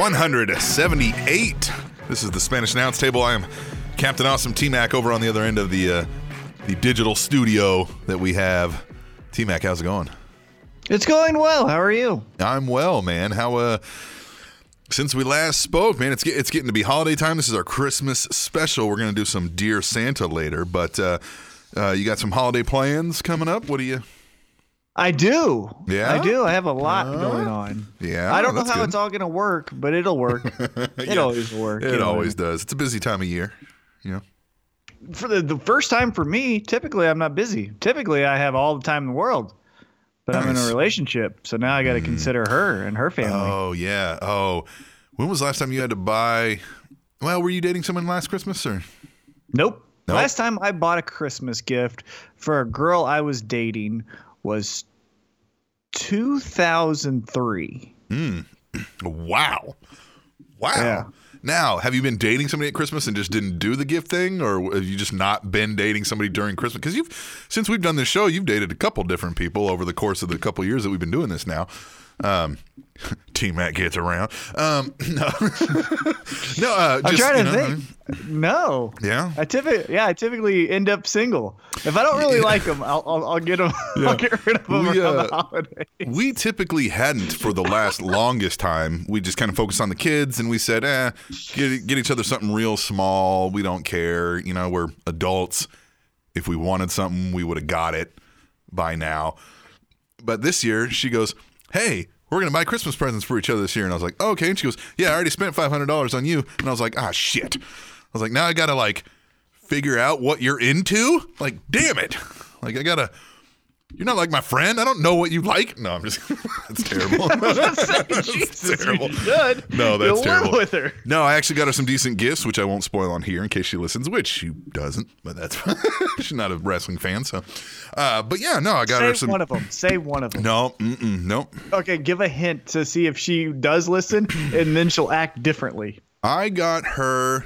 One hundred seventy-eight. This is the Spanish announce table. I am Captain Awesome T Mac over on the other end of the uh, the digital studio that we have. T Mac, how's it going? It's going well. How are you? I'm well, man. How uh since we last spoke, man, it's it's getting to be holiday time. This is our Christmas special. We're gonna do some Dear Santa later, but uh, uh, you got some holiday plans coming up. What do you? I do. Yeah? I do. I have a lot going on. Yeah, I don't know how good. it's all going to work, but it'll work. It Yeah, always works. It always does. It's a busy time of year. You know. For the, the first time for me, typically I'm not busy. Typically I have all the time in the world. But I'm in a relationship, so now I got to mm. consider her and her family. Oh yeah. Oh, when was the last time you had to buy? Well, were you dating someone last Christmas or? Nope. Nope. Last time I bought a Christmas gift for a girl I was dating was 2003. Hmm. Wow. Wow. Yeah. Now, have you been dating somebody at Christmas and just didn't do the gift thing, or have you just not been dating somebody during Christmas? Because you've, since we've done this show, you've dated a couple different people over the course of the couple years that we've been doing this now. Um, T Mac gets around. Um, no, no. Uh, I'm just, trying you to know, think. No. Yeah. I typically, yeah, I typically end up single. If I don't really like them, I'll, I'll, I'll get them. I'll get rid of them We, uh, the holidays. We typically hadn't for the last longest time. We just kind of focused on the kids and we said, eh, get, get each other something real small. We don't care. You know, we're adults. If we wanted something, we would have got it by now. But this year, she goes, hey, we're to buy Christmas presents for each other this year. And I was like, okay. And she goes, yeah, I already spent $500 on you. And I was like, ah, shit. I was like, now I got to like figure out what you're into. Like, damn it. Like, I got to. You're not like my friend. I don't know what you like. No, I'm just. that's terrible. that's Jesus, terrible. No, that's You'll terrible. with her. No, I actually got her some decent gifts, which I won't spoil on here in case she listens, which she doesn't. But that's fine. she's not a wrestling fan, so. Uh, but yeah, no, I got her Say some. one of them. Say one of them. No, mm-mm, nope. Okay, give a hint to see if she does listen, and then she'll act differently. I got her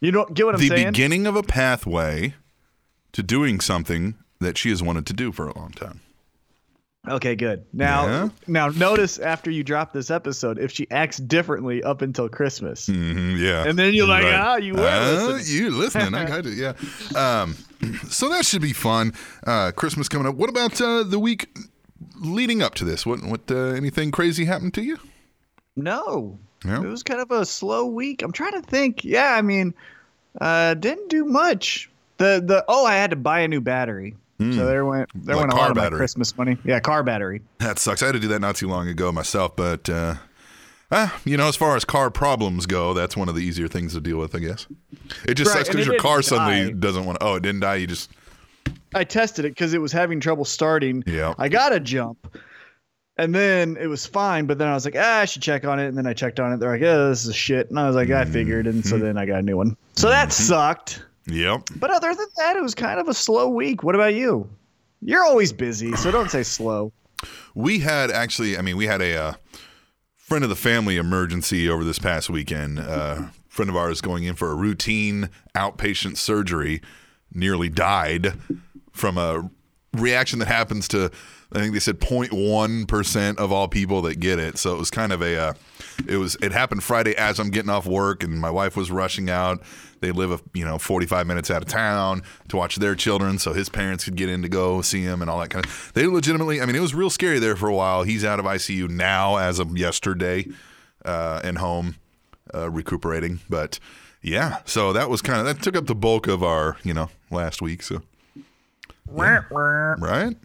You don't get what I'm the saying? beginning of a pathway to doing something that she has wanted to do for a long time. Okay, good. Now, Yeah? now notice after you drop this episode, if she acts differently up until Christmas, Mhm, yeah. and then you're like, Right. ah, you were Uh, listening. You listening? I got it. Yeah. Um, so that should be fun. Uh, Christmas coming up. What about uh, the week leading up to this? What? What? Uh, anything crazy happened to you? No, Yeah. it was kind of a slow week. I'm trying to think. Yeah, I mean, uh, didn't do much. The the oh, I had to buy a new battery. So there went there. Like went a lot of my battery. Christmas money. Yeah, car battery. That sucks. I had to do that not too long ago myself, but uh, ah, you know, as far as car problems go, that's one of the easier things to deal with, I guess. It just Right, sucks because your car didn't suddenly doesn't want. to Oh, it didn't die. You just I tested it because it was having trouble starting. Yeah. I got a jump. And then it was fine, but then I was like, ah, I should check on it. And then I checked on it. They're like, yeah, this is shit. And I was like, I figured. And Mm-hmm. so then I got a new one. So that sucked. Yep. But other than that, it was kind of a slow week. What about you? You're always busy, so don't say slow. We had actually, I mean, we had a uh, friend of the family emergency over this past weekend. Uh, friend of ours going in for a routine outpatient surgery nearly died from a reaction that happens to, I think they said 0.1% of all people that get it. So it was kind of a, uh, it was, it happened Friday as I'm getting off work and my wife was rushing out. They live, a, you know, 45 minutes out of town to watch their children so his parents could get in to go see him and all that kind of. They legitimately, I mean, it was real scary there for a while. He's out of ICU now as of yesterday uh, and home uh, recuperating. But yeah, so that was kind of, that took up the bulk of our, you know, last week. So, right?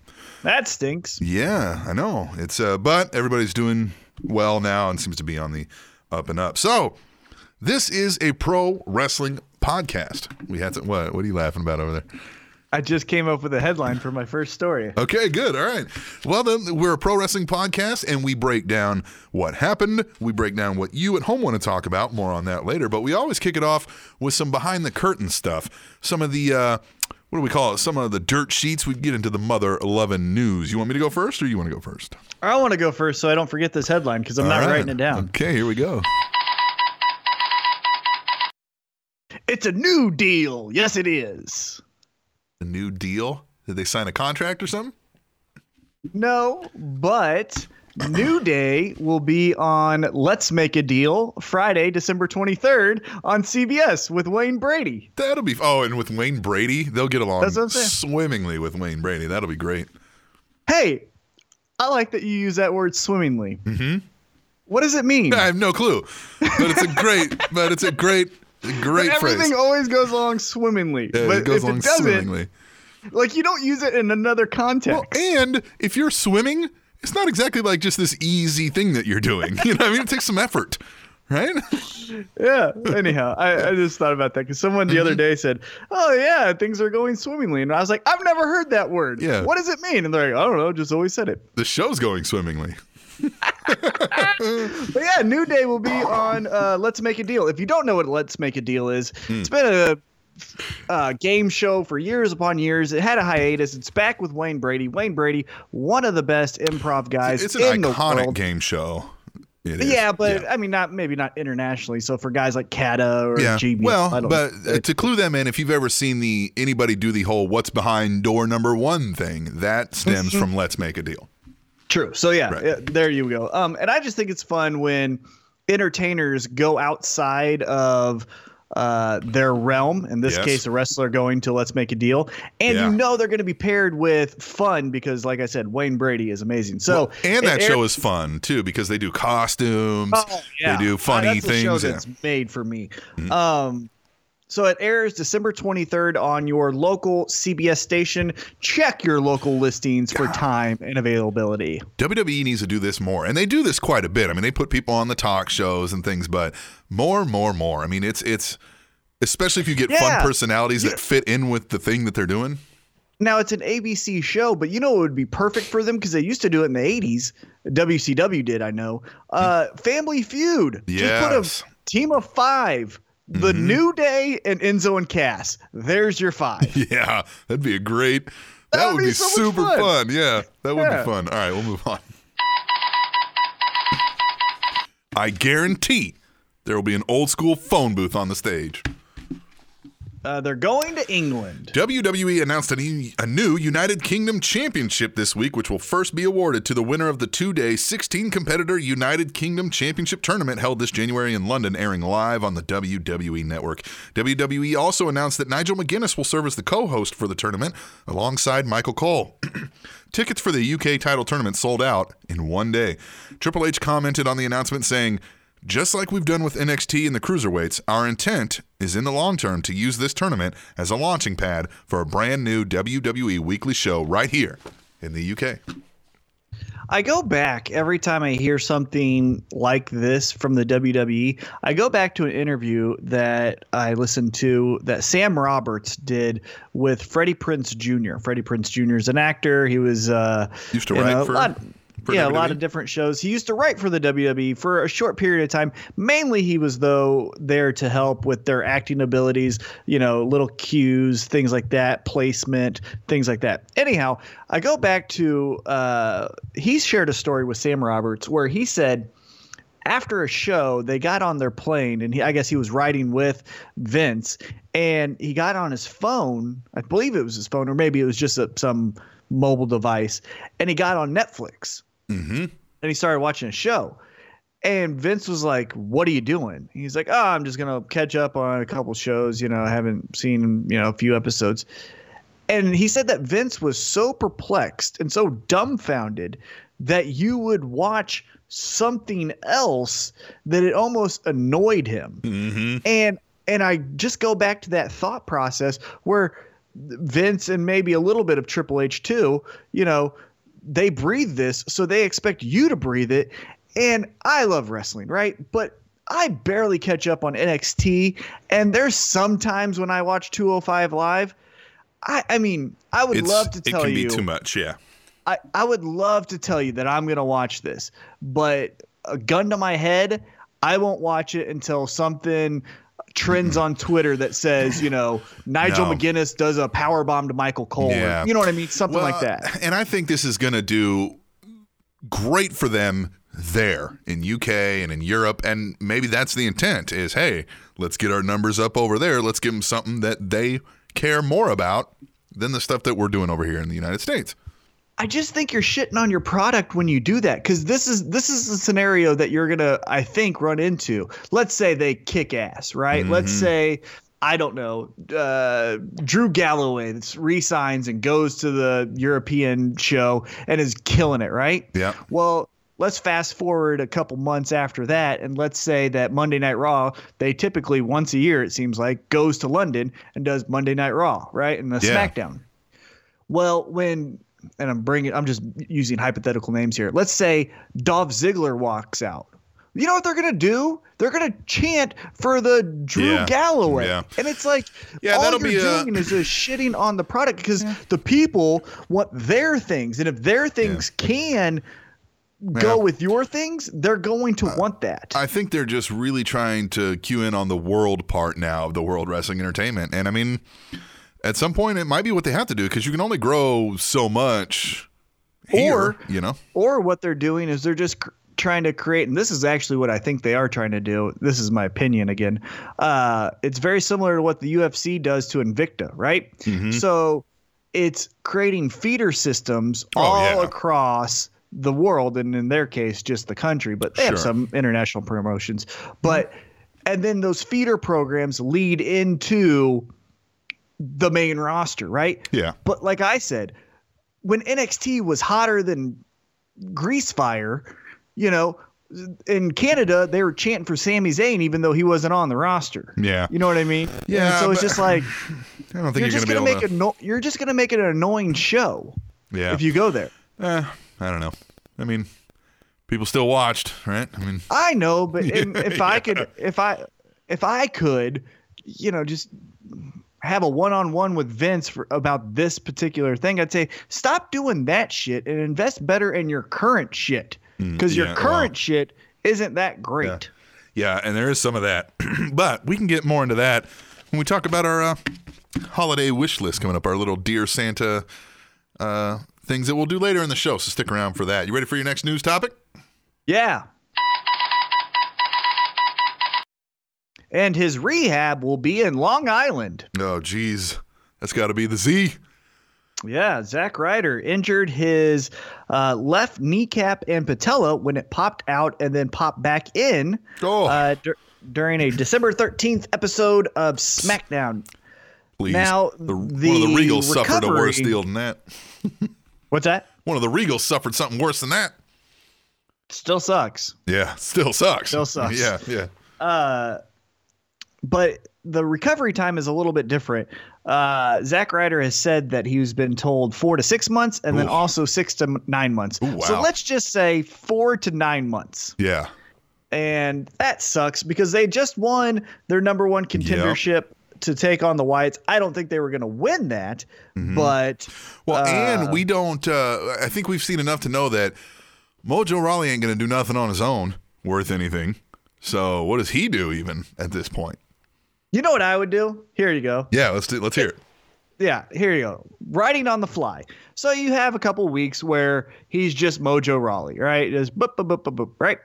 That stinks. Yeah, I know. It's uh but everybody's doing well now and seems to be on the up and up. So, This is a pro wrestling podcast. We had to, what? What are you laughing about over there? I just came up with a headline for my first story. Okay, good. All right. Well, then we're a pro wrestling podcast and we break down what happened. We break down what you at home want to talk about. More on that later. But we always kick it off with some behind the curtain stuff. Some of the, uh, what do we call it? Some of the dirt sheets. We get into the mother 11 news. You want me to go first or you want to go first? I want to go first so I don't forget this headline because I'm All not right. writing it down. Okay, here we go. It's a new deal. Yes, it is. A new deal. Did they sign a contract or something? No, but New Day will be on Let's Make a Deal Friday, December 23rd on CBS with Wayne Brady. That'll be. Oh, and with Wayne Brady, they'll get along That's what I'm saying. swimmingly with Wayne Brady. That'll be great. Hey, I like that you use that word swimmingly. Mm-hmm. What does it mean? I have no clue, but it's a great. but it's a great, great Everything phrase. always goes along swimmingly. Yeah, but it goes if along it doesn't, swimmingly. like you don't use it in another context. Well, and if you're swimming, it's not exactly like just this easy thing that you're doing. You know, what I mean, it takes some effort, right? Yeah. Anyhow, I, I just thought about that because someone the Mm-hmm. other day said, "Oh yeah, things are going swimmingly," and I was like, "I've never heard that word. Yeah. What does it mean?" And they're like, "I don't know, just always said it." The show's going swimmingly. But yeah, New Day will be on uh, Let's Make a Deal. If you don't know what Let's Make a Deal is, Hmm. it's been a uh, game show for years upon years. It had a hiatus. It's back with Wayne Brady. Wayne Brady, one of the best improv guys It's an in the iconic world. game show. Yeah, but I mean, not maybe not internationally. So for guys like Kata or yeah. GB, I Well, but uh, to clue them in, if you've ever seen the anybody do the whole "What's behind door number one" thing, that stems from "Let's Make a Deal." True. So yeah, Right. yeah, there you go. Um, and I just think it's fun when entertainers go outside of uh, their realm. In this Yes. case, a wrestler going to Let's Make a Deal, and Yeah. you know they're going to be paired with fun because, like I said, Wayne Brady is amazing. So and that it show is fun too because they do costumes. Oh, yeah. They do Uh, funny that's the show things. yeah. that's made for me. Um, so it airs December 23rd on your local CBS station. Check your local listings for time and availability. WWE needs to do this more, and they do this quite a bit. I mean, they put people on the talk shows and things, but more, more, more. I mean, it's it's especially if you get Yeah. fun personalities that fit in with the thing that they're doing. Now it's an ABC show, but you know it would be perfect for them because they used to do it in the '80s. WCW did, I know. Uh, Family Feud. Yes. Mm-hmm. put a team of five. The mm-hmm. New Day and Enzo and Cass. There's your five. Yeah, that'd be a great. That, That would would be, be so super fun. fun. Yeah, that would Yeah. be fun. All right, we'll move on. I guarantee there will be an old school phone booth on the stage. Uh, they're going to England. WWE announced a new, a new United Kingdom Championship this week, which will first be awarded to the winner of the two day, 16 competitor United Kingdom Championship tournament held this January in London, airing live on the WWE network. WWE also announced that Nigel McGuinness will serve as the co host for the tournament alongside Michael Cole. Tickets for the UK title tournament sold out in one day. Triple H commented on the announcement saying, just like we've done with NXT and the Cruiserweights, our intent is in the long term to use this tournament as a launching pad for a brand new WWE weekly show right here in the UK. I go back every time I hear something like this from the WWE. I go back to an interview that I listened to that Sam Roberts did with Freddie Prinze Jr. Freddie Prinze Jr. is an actor. He was uh, Used to write know, a for- lot- yeah, a lot of different shows. He used to write for the WWE for a short period of time. Mainly, he was though there to help with their acting abilities. You know, little cues, things like that, placement, things like that. Anyhow, I go back to uh, he shared a story with Sam Roberts where he said after a show, they got on their plane, and he, I guess he was riding with Vince, and he got on his phone. I believe it was his phone, or maybe it was just a, some mobile device, and he got on Netflix, mm-hmm. and he started watching a show. And Vince was like, "What are you doing?" He's like, "Oh, I'm just gonna catch up on a couple shows. You know, I haven't seen you know a few episodes." And he said that Vince was so perplexed and so dumbfounded that you would watch something else that it almost annoyed him. And and I just go back to that thought process where Vince and maybe a little bit of Triple H too, you know, they breathe this, so they expect you to breathe it. And I love wrestling, right? But I barely catch up on NXT, and there's sometimes when I watch 205 live. I, I mean, I would It's, love to tell you. it can you. be too much. Yeah. I, I would love to tell you that I'm going to watch this, but a gun to my head, I won't watch it until something trends on Twitter that says, you know, Nigel No. McGuinness does a power bomb to Michael Cole. or- you know what I mean? Something like that. And I think this is going to do great for them there in UK and in Europe. And maybe that's the intent is, hey, let's get our numbers up over there. Let's give them something that they care more about than the stuff that we're doing over here in the United States. I just think you're shitting on your product when you do that because this is this is the scenario that you're gonna I think run into. Let's say they kick ass, right? Let's Mm-hmm. say I don't know uh, Drew Galloway resigns and goes to the European show and is killing it, right? Yeah. Well, let's fast forward a couple months after that, and let's say that Monday Night Raw, they typically once a year, it seems like, goes to London and does Monday Night Raw, right? And the Yeah. SmackDown. Well, when and I'm bringing, I'm just using hypothetical names here. Let's say Dolph Ziggler walks out. You know what they're gonna do? They're gonna chant for the Drew Yeah. Galloway, Yeah. and it's like Yeah, all that'll you're be a- doing is just shitting on the product because the people want their things, and if their things can go Yeah. with your things, they're going to want that. I think they're just really trying to cue in on the world part now of the World Wrestling Entertainment. And I mean, at some point, it might be what they have to do because you can only grow so much. Here, Or- you know, or what they're doing is they're just cr- trying to create and this is actually what i think they are trying to do this is my opinion again uh, it's very similar to what the ufc does to invicta right Mm-hmm. so it's creating feeder systems Oh, all yeah. across the world and in their case just the country but they have some international promotions but and then those feeder programs lead into the main roster right yeah, but like I said, when NXT was hotter than grease fire, you know, in Canada they were chanting for Sami Zayn even though he wasn't on the roster. Yeah. You know what I mean? Yeah, And so it's just like I don't think you're you're, just going gonna be make able a no, you're just gonna make it an annoying show. Yeah, if you go there. Eh, I don't know. I mean, people still watched, right? I mean, I know, but in, if I could, if I, if I could, you know, just have a one-on-one with Vince for, about this particular thing, I'd say stop doing that shit and invest better in your current shit because your yeah, current well- shit isn't that great. yeah, and there is some of that, but we can get more into that when we talk about our uh, holiday wish list coming up. Our little dear Santa uh, things that we'll do later in the show. So stick around for that. You ready for your next news topic? Yeah. And his rehab will be in Long Island. Oh, geez, that's got to be the Z. Yeah, Zack Ryder injured his uh, left kneecap and patella when it popped out and then popped back in Oh. uh, dur- during a December 13th episode of SmackDown. Please. Now, the, one of the the Regals suffered a worse deal than that. What's that? One of the Regals suffered something worse than that. Still sucks. Yeah, still sucks. Still sucks. Yeah, yeah. But the recovery time is a little bit different. Uh, Zack Ryder has said that he's been told four to six months, and then also six to nine months. Ooh, So let's just say four to nine months, Yeah. and that sucks because they just won their number one contendership to take on the Wyatts. I don't think they were going to win that, Mm-hmm. but Well, Uh, and we don't. Uh, I think we've seen enough to know that Mojo Rawley ain't going to do nothing on his own worth anything. So what does he do even at this point? You know what I would do? Here you go. Yeah, let's do, let's hear it. Yeah, here you go. Writing on the fly. So you have a couple weeks where he's just Mojo Rawley, right? Just boop, boop, boop, boop, boop, right?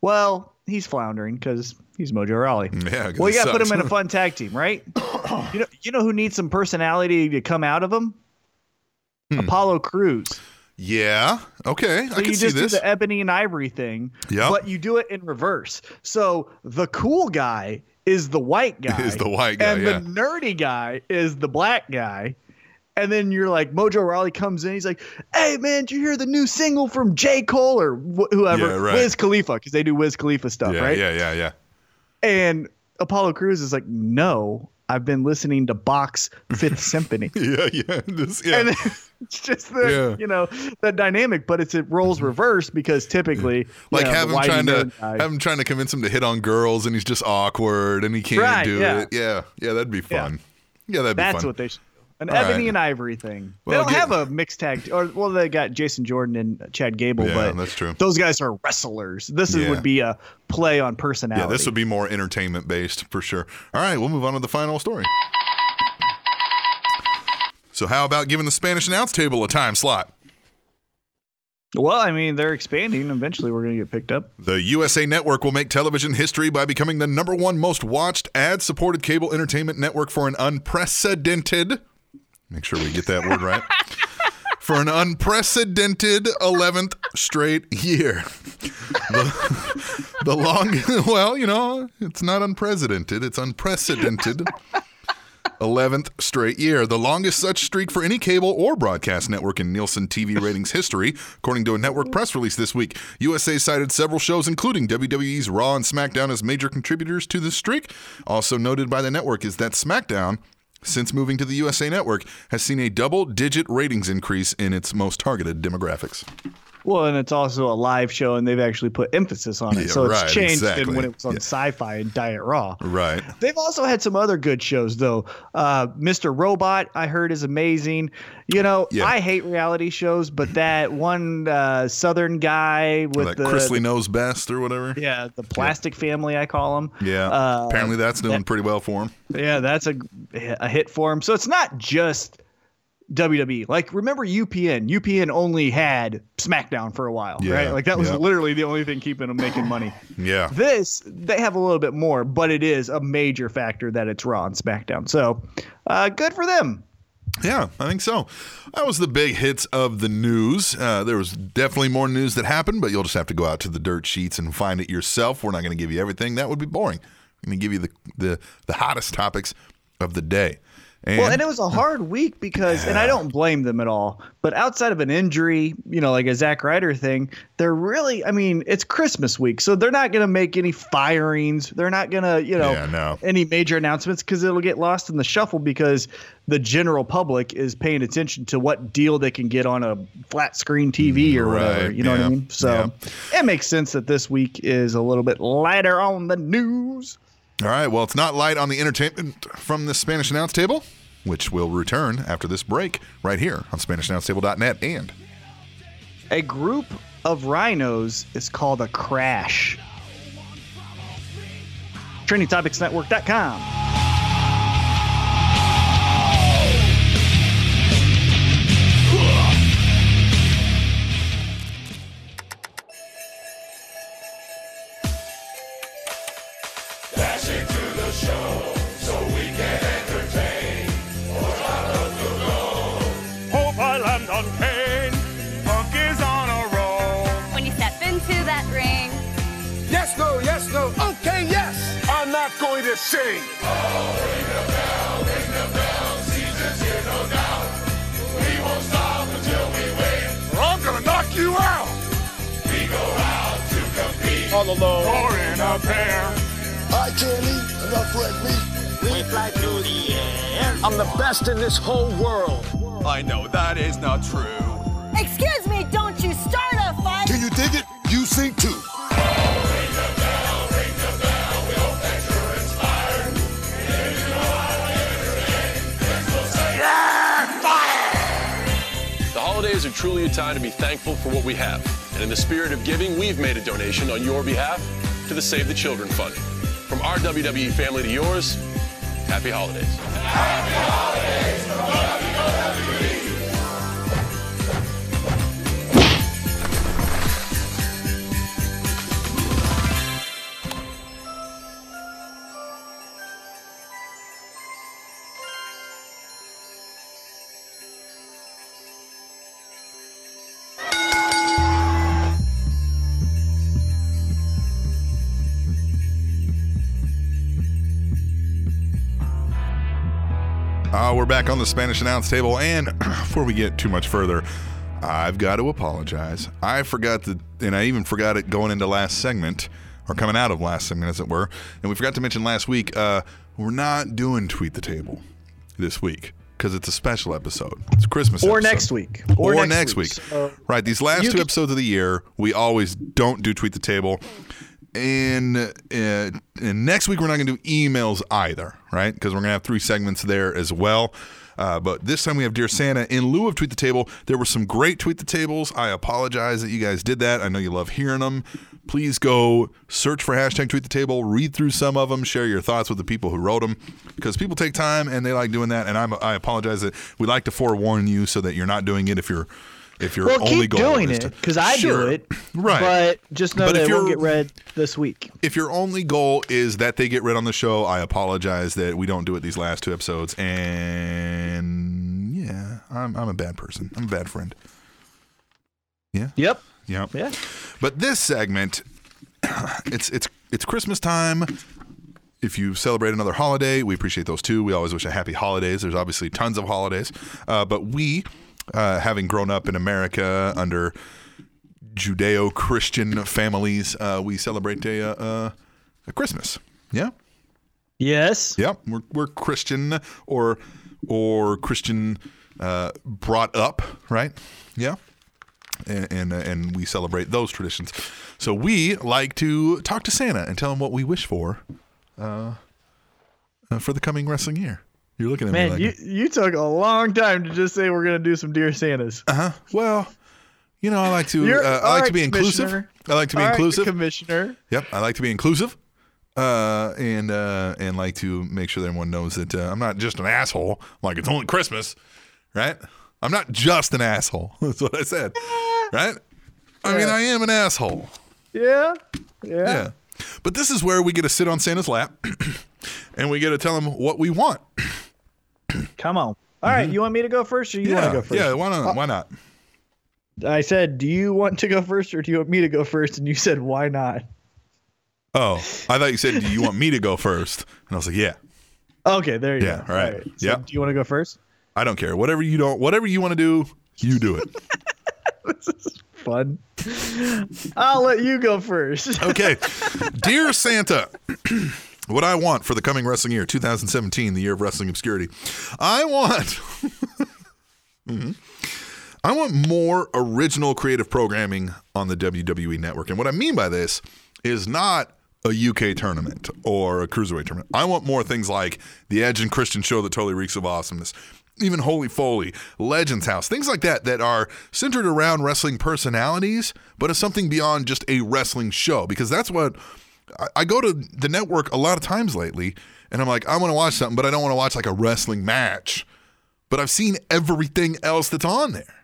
Well, he's floundering because he's Mojo Rawley. Yeah, Well, you got to put him in a fun tag team, right? you know, you know who needs some personality to come out of him? Hmm. Apollo Crews. Yeah. Okay. So I can you see just do the ebony and ivory thing, Yep. but you do it in reverse. So the cool guy is the white guy. Is the white guy, And yeah. the nerdy guy is the black guy. And then you're like, Mojo Rawley comes in. He's like, hey, man, did you hear the new single from J. Cole or wh- whoever? Yeah, right. Wiz Khalifa, because they do Wiz Khalifa stuff, yeah, right? yeah, yeah, yeah. And Apollo Crews is like, no, I've been listening to Bach's Fifth Symphony. Yeah, yeah, this, yeah. And it's just the Yeah. you know the dynamic, but it's it rolls mm-hmm. reverse because typically you like know, have him trying to guy- have him trying to convince him to hit on girls, and he's just awkward, and he can't Right, do yeah. it. Yeah, yeah, that'd be fun. Yeah, that'd be fun. That's fun. what they should. An All Ebony right. and Ivory thing. Well, they don't get- have a mixed tag, or well, they got Jason Jordan and Chad Gable, Yeah, but that's true. Those guys are wrestlers. This is, would be a play on personality. yeah, this would be more entertainment based for sure. All right, we'll move on to the final story. So, how about giving the Spanish announce table a time slot? Well, I mean, they're expanding. Eventually, we're going to get picked up. The USA Network will make television history by becoming the number one most watched ad supported cable entertainment network for an unprecedented, make sure we get that word right, for an unprecedented 11th straight year. The, the long, well, you know, it's not unprecedented, it's unprecedented. 11th straight year, the longest such streak for any cable or broadcast network in Nielsen TV ratings history, according to a network press release this week. USA cited several shows, including WWE's Raw and SmackDown, as major contributors to the streak. Also noted by the network is that SmackDown, since moving to the USA Network, has seen a double digit ratings increase in its most targeted demographics. Well, and it's also a live show, and they've actually put emphasis on it. Yeah, so it's right, changed than when it was on Yeah. Sci-Fi and Diet Raw. Right. They've also had some other good shows, though. Uh, Mr. Robot, I heard, is amazing. You know, Yeah. I hate reality shows, but that one uh, Southern guy with Like the Chrisley knows best or whatever. yeah, the plastic family, I call him. Yeah. Uh, Apparently that's doing pretty well for him. Yeah, that's a a hit for him. So it's not just WWE. Like remember UPN? UPN only had SmackDown for a while, Yeah, right? Like that was yeah. literally the only thing keeping them making money. Yeah. This they have a little bit more, but it is a major factor that it's Raw and SmackDown. So uh, good for them. Yeah, I think so. That was the big hits of the news. Uh, there was definitely more news that happened, but you'll just have to go out to the dirt sheets and find it yourself. We're not going to give you everything; that would be boring. We're going to give you the, the the hottest topics of the day. And, Well, and it was a hard week because, and I don't blame them at all, but outside of an injury, you know, like a Zack Ryder thing, they're really, I mean, it's Christmas week. So they're not going to make any firings. They're not going to, you know, Yeah, no. any major announcements because it'll get lost in the shuffle because the general public is paying attention to what deal they can get on a flat screen TV mm, or whatever. You know what I mean? So it makes sense that this week is a little bit lighter on the news. All right, well, it's not light on the entertainment from the Spanish announce table, which will return after this break right here on SpanishAnnounceTable.net and A group of rhinos is called a crash. TrainingTopicsNetwork.com. not going to sing. I'm gonna knock you out. We go out to compete. All alone. Or in a pair. I can't eat enough red meat. We fly through the air. I'm the best in this whole world. I know that is not true. excuse me, don't you start a fight. Can you dig it? You sing too. Truly a time to be thankful for what we have. And in the spirit of giving, we've made a donation on your behalf to the Save the Children Fund. From our WWE family to yours, happy holidays. Uh, we're back on the Spanish announce table, and before we get too much further, I've got to apologize. I forgot that, and I even forgot it going into last segment, or coming out of last segment, as it were. And we forgot to mention last week, uh, we're not doing tweet the table this week because it's a special episode. It's Christmas Or episode. next week. Or, Or next, next week. week. So right. These last two can- episodes of the year, we always don't do tweet the table. And, uh, and next week, we're not going to do emails either, right? Because we're going to have three segments there as well. Uh, but this time we have Dear Santa. In lieu of Tweet the Table, there were some great Tweet the Tables. I apologize that you guys did that. I know you love hearing them. Please go search for hashtag Tweet the Table, read through some of them, share your thoughts with the people who wrote them because people take time and they like doing that. And I'm, I apologize that we like to forewarn you so that you're not doing it if you're if your well, only keep goal doing is it to because I Sure. do it. right But just know But that it won't get read this week. if your only goal is that they get read on the show, I apologize that we don't do it these last two episodes. And yeah, I'm, I'm a bad person. I'm a bad friend. Yeah. Yep. Yeah. Yeah. But this segment, it's it's it's Christmas time. If you celebrate another holiday, we appreciate those too. We always wish a happy holidays. There's obviously tons of holidays, uh, but we, uh, having grown up in America under Judeo-Christian families, uh, we celebrate a, uh, a Christmas. Yeah. Yes. Yeah, we're we're Christian or or Christian uh, brought up, right? Yeah, and and, uh, and we celebrate those traditions. So we like to talk to Santa and tell him what we wish for uh, uh, for the coming wrestling year. You're looking at me Man, like, you you took a long time to just say we're gonna do some dear Santas. uh-huh. well, you know, I like to uh, I like right, to be inclusive. I like to be All right, inclusive. Commissioner. Yep, I like to be inclusive, uh, and uh, and like to make sure that everyone knows that uh, I'm not just an asshole. Like it's only Christmas, right? I'm not just an asshole. That's what I said, right? I mean, I am an asshole. Yeah. Yeah. Yeah, but this is where we get to sit on Santa's lap, and we get to tell him what we want. Come on. All right, you want me to go first, or you want Mm-hmm. to go first? yeah. Why not? Why not? I said, do you want to go first, or do you want me to go first? And you said, why not? Oh, I thought you said, "Do you want me to go first? And I was like, "Yeah, Okay, there you Yeah, go. all right. So Yeah. Do you want to go first? I don't care. Whatever you don't, whatever you want to do, you do it." this is Fun. I'll let you go first. Okay. Dear Santa, what I want for the coming wrestling year, 2017, the year of wrestling obscurity, I want. Mhm. I want more original creative programming on the WWE network. And what I mean by this is not a UK tournament or a cruiserweight tournament. I want more things like the Edge and Christian show that totally reeks of awesomeness. Even Holy Foley, Legends House, things like that that are centered around wrestling personalities, but as something beyond just a wrestling show. Because that's what I, I go to the network a lot of times lately, and I'm like, I want to watch something, but I don't want to watch like a wrestling match. But I've seen everything else that's on there.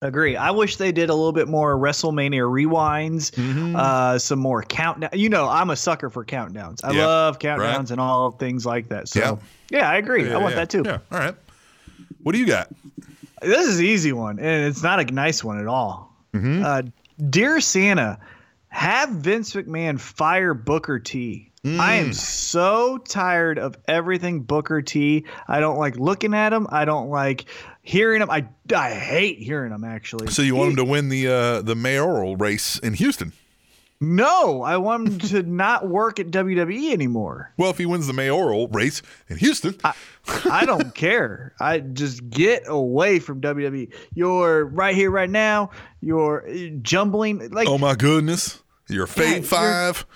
Agree. I wish they did a little bit more WrestleMania rewinds, Mm-hmm. uh, some more countdown. You know, I'm a sucker for countdowns. I Yeah, love countdowns right. and all things like that. So, Yeah. yeah, I agree. I want Yeah, that too. Yeah. All right. What do you got? This is an easy one, and it's not a nice one at all. Mm-hmm. Uh, Dear Santa, have Vince McMahon fire Booker T. I Mm. am so tired of everything Booker T. I don't like looking at him. I don't like hearing him. I, I hate hearing him actually. So you want him to win the uh, the mayoral race in Houston? No, I want him to not work at WWE anymore. Well, if he wins the mayoral race in Houston, I don't care. I just get away from WWE. You're right here, right now. You're jumbling like oh my goodness, you're Fave you're- Five.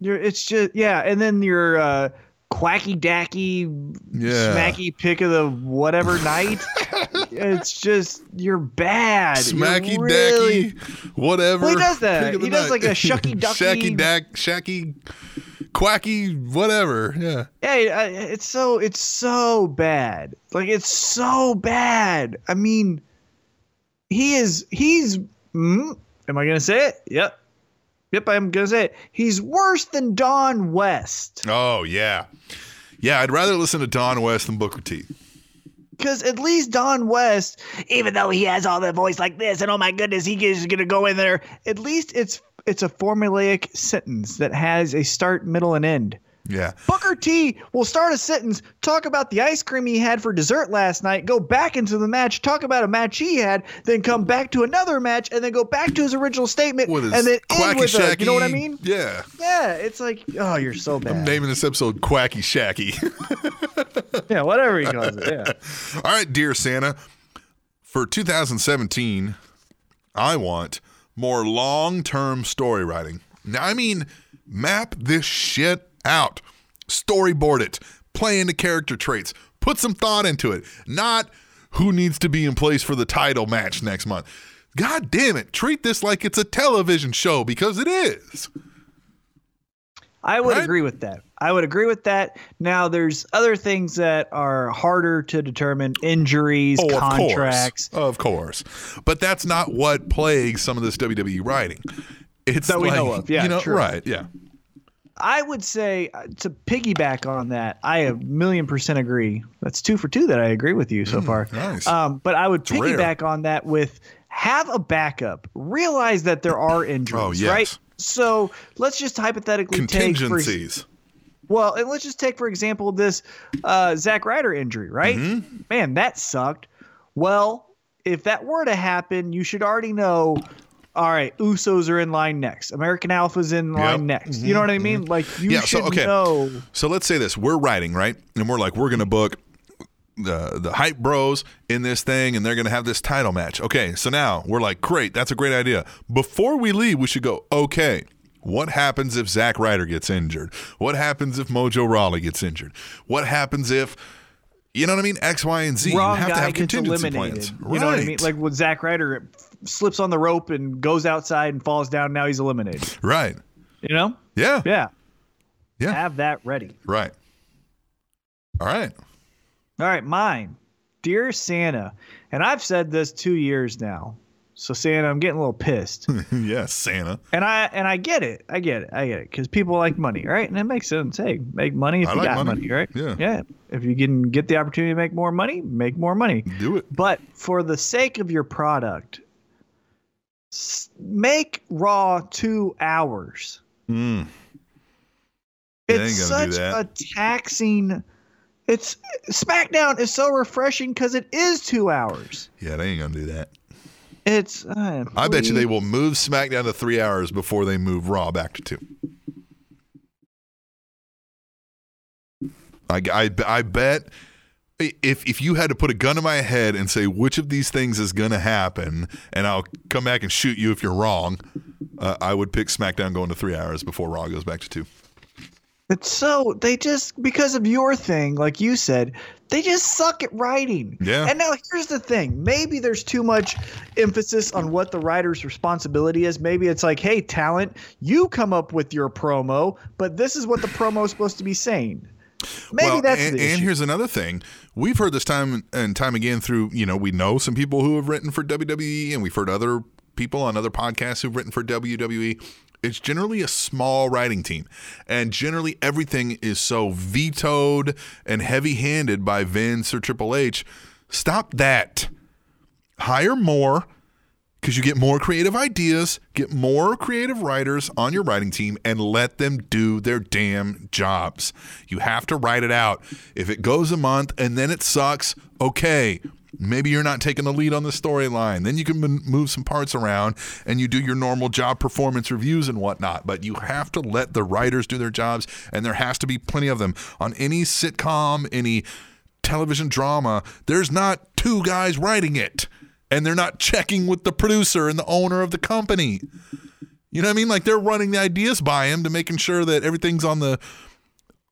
You're it's just yeah, and then your uh quacky dacky Yeah. smacky pick of the whatever night. it's just you're bad. You're Smacky really- dacky, whatever. Well, he does that. Pick of the He does night. like a shucky ducky- shacky dack, shacky, quacky, whatever. Yeah. Yeah, it's so it's so bad. Like it's so bad. I mean, he is he's. Mm, am I gonna say it? Yep. Yep, I'm gonna say it. He's worse than Don West. Oh yeah, yeah. I'd rather listen to Don West than Booker T. Because at least Don West, even though he has all that voice like this, and oh my goodness, he is gonna go in there. At least it's it's a formulaic sentence that has a start, middle, and end. Yeah. Booker T will start a sentence, talk about the ice cream he had for dessert last night, go back into the match, talk about a match he had, then come back to another match, and then go back to his original statement, With his and then end with a, you know what I mean? Yeah. Yeah, it's like, oh, you're so bad. I'm naming this episode Quacky Shacky. yeah, whatever he calls it. Yeah. All right, dear Santa, for 2017, I want more long term story writing. Now, I mean, map this shit out, storyboard it, play into character traits, put some thought into it, not who needs to be in place for the title match next month. God damn it, treat this like it's a television show because it is. I would Right? agree with that. I would agree with that. Now, there's other things that are harder to determine injuries, Oh, contracts. Of course. Of course. But that's not what plagues some of this WWE writing. It's That we like, know of. Yeah, you know, true. right. Yeah. I would say uh, to piggyback on that, I a million percent agree. That's two for two that I agree with you so far. Mm, nice. Um, but I would rare. piggyback on that with have a backup. Realize that there are injuries, Oh, yes. right? So let's just hypothetically take for, Contingencies. well, and let's just take for example this uh, Zack Ryder injury, right? Mm-hmm. Man, that sucked. Well, if that were to happen, you should already know. All right, Usos are in line next. American Alpha's in line Yep. Mm-hmm. next. You know what I mean? Like you Yeah, so, should okay. know. So let's say this: we're writing, right? And we're like, we're going to book the the hype bros in this thing, and they're going to have this title match. Okay, so now we're like, great, that's a great idea. Before we leave, we should go. Okay, what happens if Zack Ryder gets injured? What happens if Mojo Rawley gets injured? What happens if you know what I mean? X, Y, and Z. Wrong you have to guy have gets contingency eliminated. plans. You know what I mean? Like with Zack Ryder, slips on the rope and goes outside and falls down. Now he's eliminated. right. You know? Yeah. Yeah. Yeah. Have that ready. Right. All right. All right, mine. Dear Santa, and I've said this two years now. So Santa, I'm getting a little pissed. yes, Santa. and I and I get it. I get it. I get it. Because people like money, right? And it makes sense. Hey, make money if I you like got money. money. right? Yeah. Yeah. If you can get the opportunity to make more money, make more money. Do it. But for the sake of your product, make Raw two hours. Mm. It's ain't gonna do such a taxing. It's SmackDown is so refreshing because it is two hours. Yeah, they ain't gonna do that. It's. Uh, I bet you they will move SmackDown to three hours before they move Raw back to two. I, I, I bet if if you had to put a gun to my head and say which of these things is going to happen, and I'll come back and shoot you if you're wrong, uh, I would pick SmackDown going to three hours before Raw goes back to two. It's so they just because of your thing, like you said, they just suck at writing. Yeah. And now here's the thing: maybe there's too much emphasis on what the writer's responsibility is. Maybe it's like, hey, talent, you come up with your promo, but this is what the promo is supposed to be saying. Maybe well, that's and, and here's another thing. We've heard this time and time again through, you know, we know some people who have written for WWE and we've heard other people on other podcasts who've written for WWE. It's generally a small writing team. And generally everything is so vetoed and heavy handed by Vince or Triple H. Stop that. Hire more because you get more creative ideas, get more creative writers on your writing team, and let them do their damn jobs. You have to write it out. If it goes a month and then it sucks, okay. Maybe you're not taking the lead on the storyline. Then you can move some parts around and you do your normal job performance reviews and whatnot. But you have to let the writers do their jobs, and there has to be plenty of them. On any sitcom, any television drama, there's not two guys writing it and they're not checking with the producer and the owner of the company. You know what I mean? Like they're running the ideas by him to making sure that everything's on the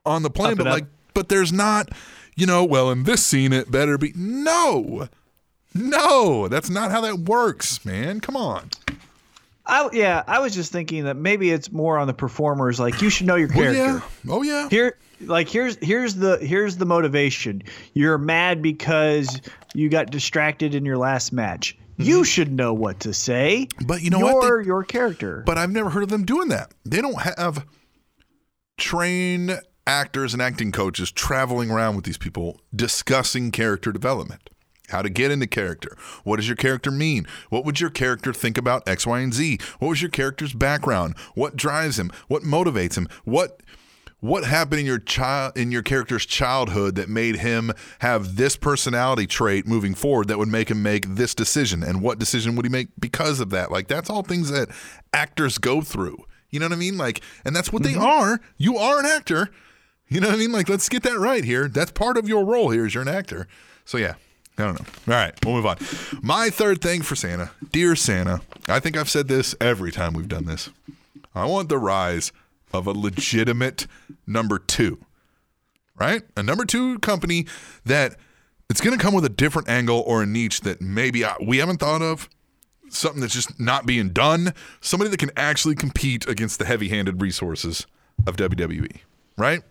on the plan. But up. like, but there's not, you know, well, in this scene it better be no. No, that's not how that works, man. Come on. I, yeah, I was just thinking that maybe it's more on the performers. Like you should know your character. yeah. Oh yeah. Here, like here's here's the here's the motivation. You're mad because you got distracted in your last match. You should know what to say. Mm-hmm. But you know you're what? They- your character. But I've never heard of them doing that. They don't have trained actors and acting coaches traveling around with these people discussing character development. How to get into character. What does your character mean? What would your character think about X, Y, and Z? What was your character's background? What drives him? What motivates him? What what happened in your child in your character's childhood that made him have this personality trait moving forward that would make him make this decision and what decision would he make because of that like that's all things that actors go through you know what i mean like and that's what they mm-hmm. are you are an actor you know what i mean like let's get that right here that's part of your role here is you're an actor so yeah I don't know. All right, we'll move on. My third thing for Santa, dear Santa, I think I've said this every time we've done this. I want the rise of a legitimate number two, right? A number two company that it's going to come with a different angle or a niche that maybe we haven't thought of. Something that's just not being done. Somebody that can actually compete against the heavy-handed resources of WWE, right?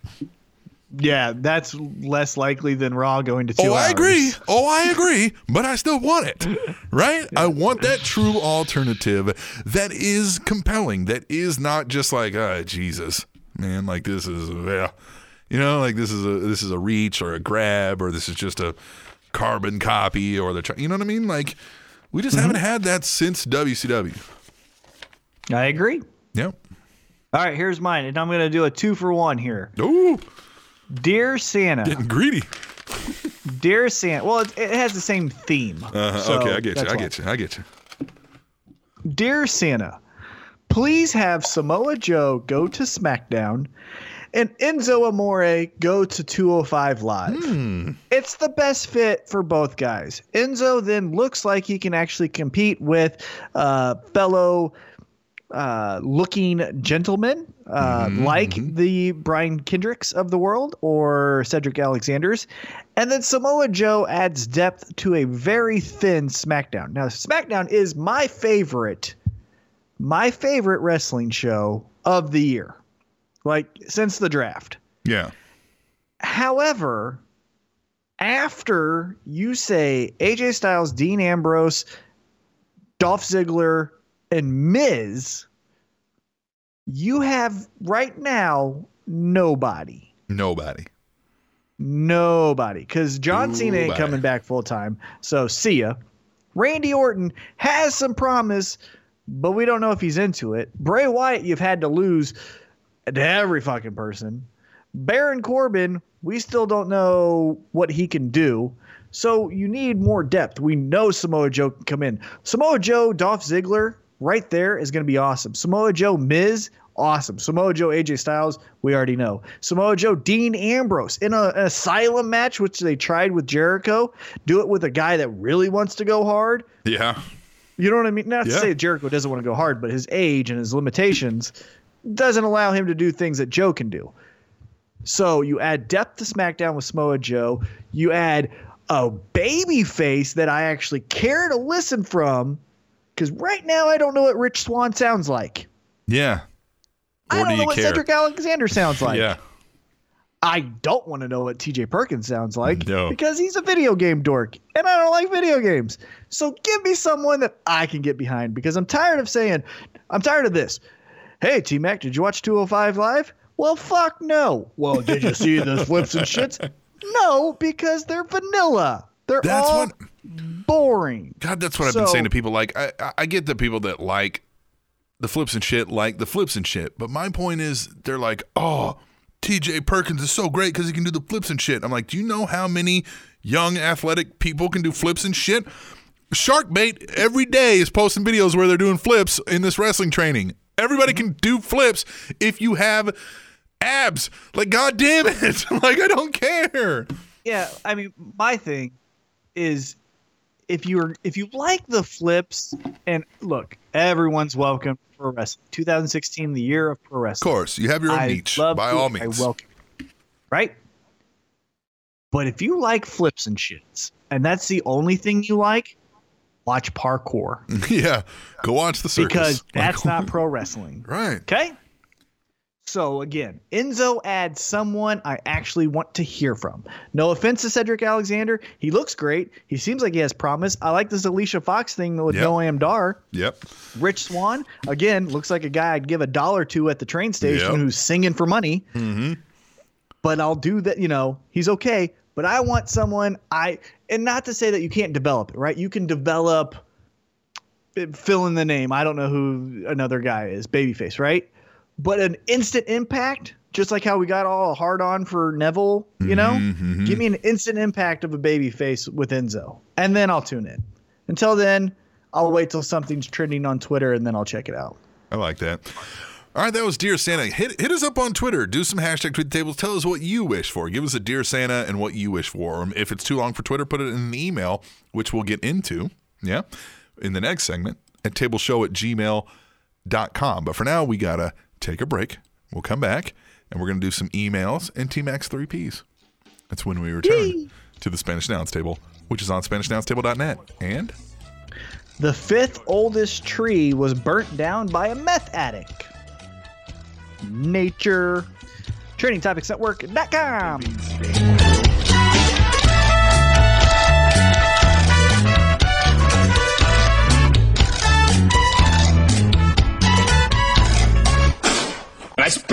Yeah, that's less likely than Raw going to two Oh, I hours. agree. Oh, I agree. But I still want it, right? I want that true alternative that is compelling. That is not just like, ah, Jesus, man, like this is, yeah, you know, like this is a this is a reach or a grab or this is just a carbon copy or the, you know what I mean? Like we just haven't had that since WCW. I agree. Yep. All right, here's mine, and I'm going to do a two for one here. Ooh, Dear Santa, getting greedy. dear Santa. Well, it, it has the same theme. Uh, so okay, I get you. I get you. I get you. Dear Santa, please have Samoa Joe go to SmackDown and Enzo Amore go to 205 Live. It's the best fit for both guys. Enzo then looks like he can actually compete with uh, fellow uh, looking gentlemen uh, like the Brian Kendricks of the world or Cedric Alexander's. And then Samoa Joe adds depth to a very thin SmackDown. Now, SmackDown is my favorite, my favorite wrestling show of the year, like since the draft. Yeah. However, after you say AJ Styles, Dean Ambrose, Dolph Ziggler, and Miz, you have right now nobody. Nobody. Nobody. Because John Cena ain't coming back full time. So see ya. Randy Orton has some promise, but we don't know if he's into it. Bray Wyatt, you've had to lose to every fucking person. Baron Corbin, we still don't know what he can do. So you need more depth. We know Samoa Joe can come in. Samoa Joe, Dolph Ziggler, right there is going to be awesome. Samoa Joe, Miz, awesome. Samoa Joe, AJ Styles, we already know. Samoa Joe, Dean Ambrose in a, an asylum match, which they tried with Jericho. Do it with a guy that really wants to go hard. Yeah. You know what I mean? Not Yeah. to say Jericho doesn't want to go hard, but his age and his limitations doesn't allow him to do things that Joe can do. So you add depth to SmackDown with Samoa Joe. You add a baby face that I actually care to listen from. Because right now I don't know what Rich Swann sounds like. Yeah. I don't do know you what care? Cedric Alexander sounds like. yeah. I don't want to know what TJ Perkins sounds like No. because he's a video game dork and I don't like video games. So give me someone that I can get behind because I'm tired of saying, I'm tired of this. Hey, T Mac, did you watch 205 Live? Well, fuck no. Well, did you see the flips and shits? No, because they're vanilla. They're That's all what boring. God, that's what I've been saying to people. Like, I, I- I get the people that like the flips and shit, like the flips and shit. But my point is, they're like, oh, TJ Perkins is so great because he can do the flips and shit. I'm like, do you know how many young athletic people can do flips and shit? Shark Bait every day is posting videos where they're doing flips in this wrestling training. Everybody can do flips if you have abs. Like, god damn it. like, I don't care. Yeah, I mean, my thing is if you're if you like the flips and look, everyone's welcome for wrestling. 2016, the year of pro wrestling. Of course, you have your own I niche by you, all I means. welcome you. Right? But if you like flips and shits, and that's the only thing you like, watch parkour yeah, go watch the circus. because Like, that's not pro wrestling. right. Okay? So again, Enzo adds someone I actually want to hear from. No offense to Cedric Alexander. He looks great. He seems like he has promise. I like this Alicia Fox thing with Yep. Noam Dar. Yep. Rich Swann, again, looks like a guy I'd give a dollar to at the train station Yep. who's singing for money. Mm-hmm. But I'll do that, you know, he's okay. But I want someone I, and not to say that you can't develop it, right? You can develop, fill in the name. I don't know who another guy is, Babyface, right? But an instant impact, just like how we got all hard on for Neville, you know? Mm-hmm, Give me an instant impact of a baby face with Enzo, and then I'll tune in. Until then, I'll wait till something's trending on Twitter and then I'll check it out. I like that. All right, that was Dear Santa. Hit hit us up on Twitter. Do some hashtag tweet the tables. Tell us what you wish for. Give us a Dear Santa and what you wish for. Um, If it's too long for Twitter, put it in an email, which we'll get into, yeah, in the next segment at tableshow at gmail.com. But for now, we got to take a break. We'll come back and we're going to do some emails and T Mac's 3Ps. That's when we return to the Spanish Announce Table, which is on SpanishAnnounceTable.net. And The fifth oldest tree was burnt down by a meth addict. Nature. TrainingTopicsNetwork.com.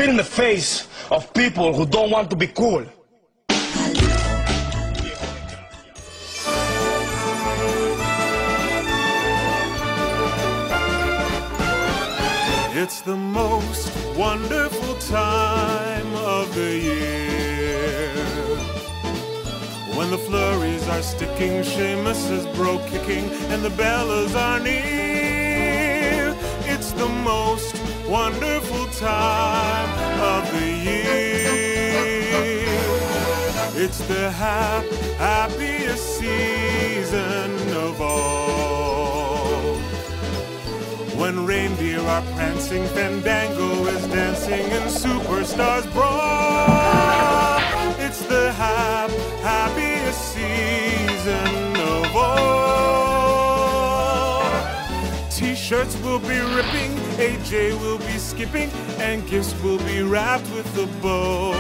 spit in the face of people who don't want to be cool. It's the most wonderful time of the year. When the flurries are sticking, Sheamus is bro kicking, and the bellas are near. It's the most wonderful time of the year. It's the hap- happiest season of all. When reindeer are prancing, Fandango is dancing, and superstars brawl. It's the hap- happiest season of all. T-shirts will be ripping, AJ will be skipping, and gifts will be wrapped with a bow.